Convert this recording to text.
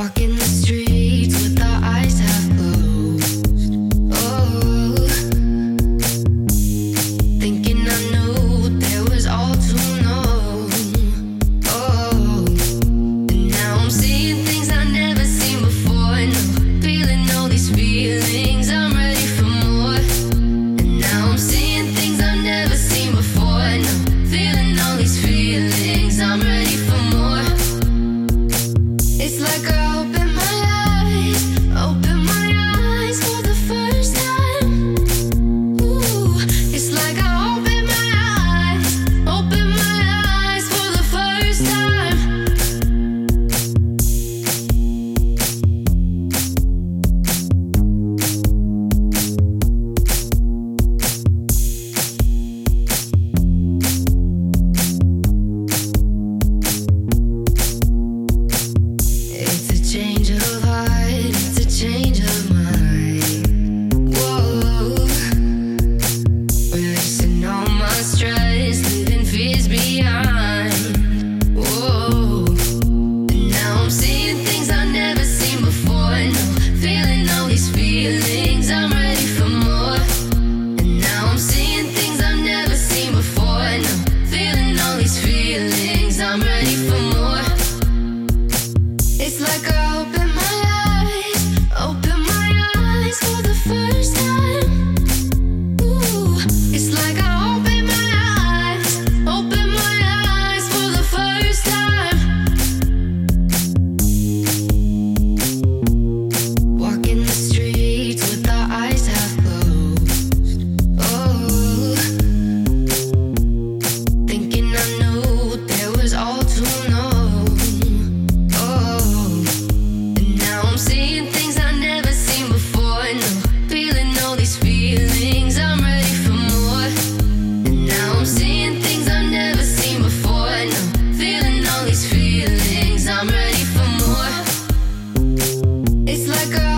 Walking It's like a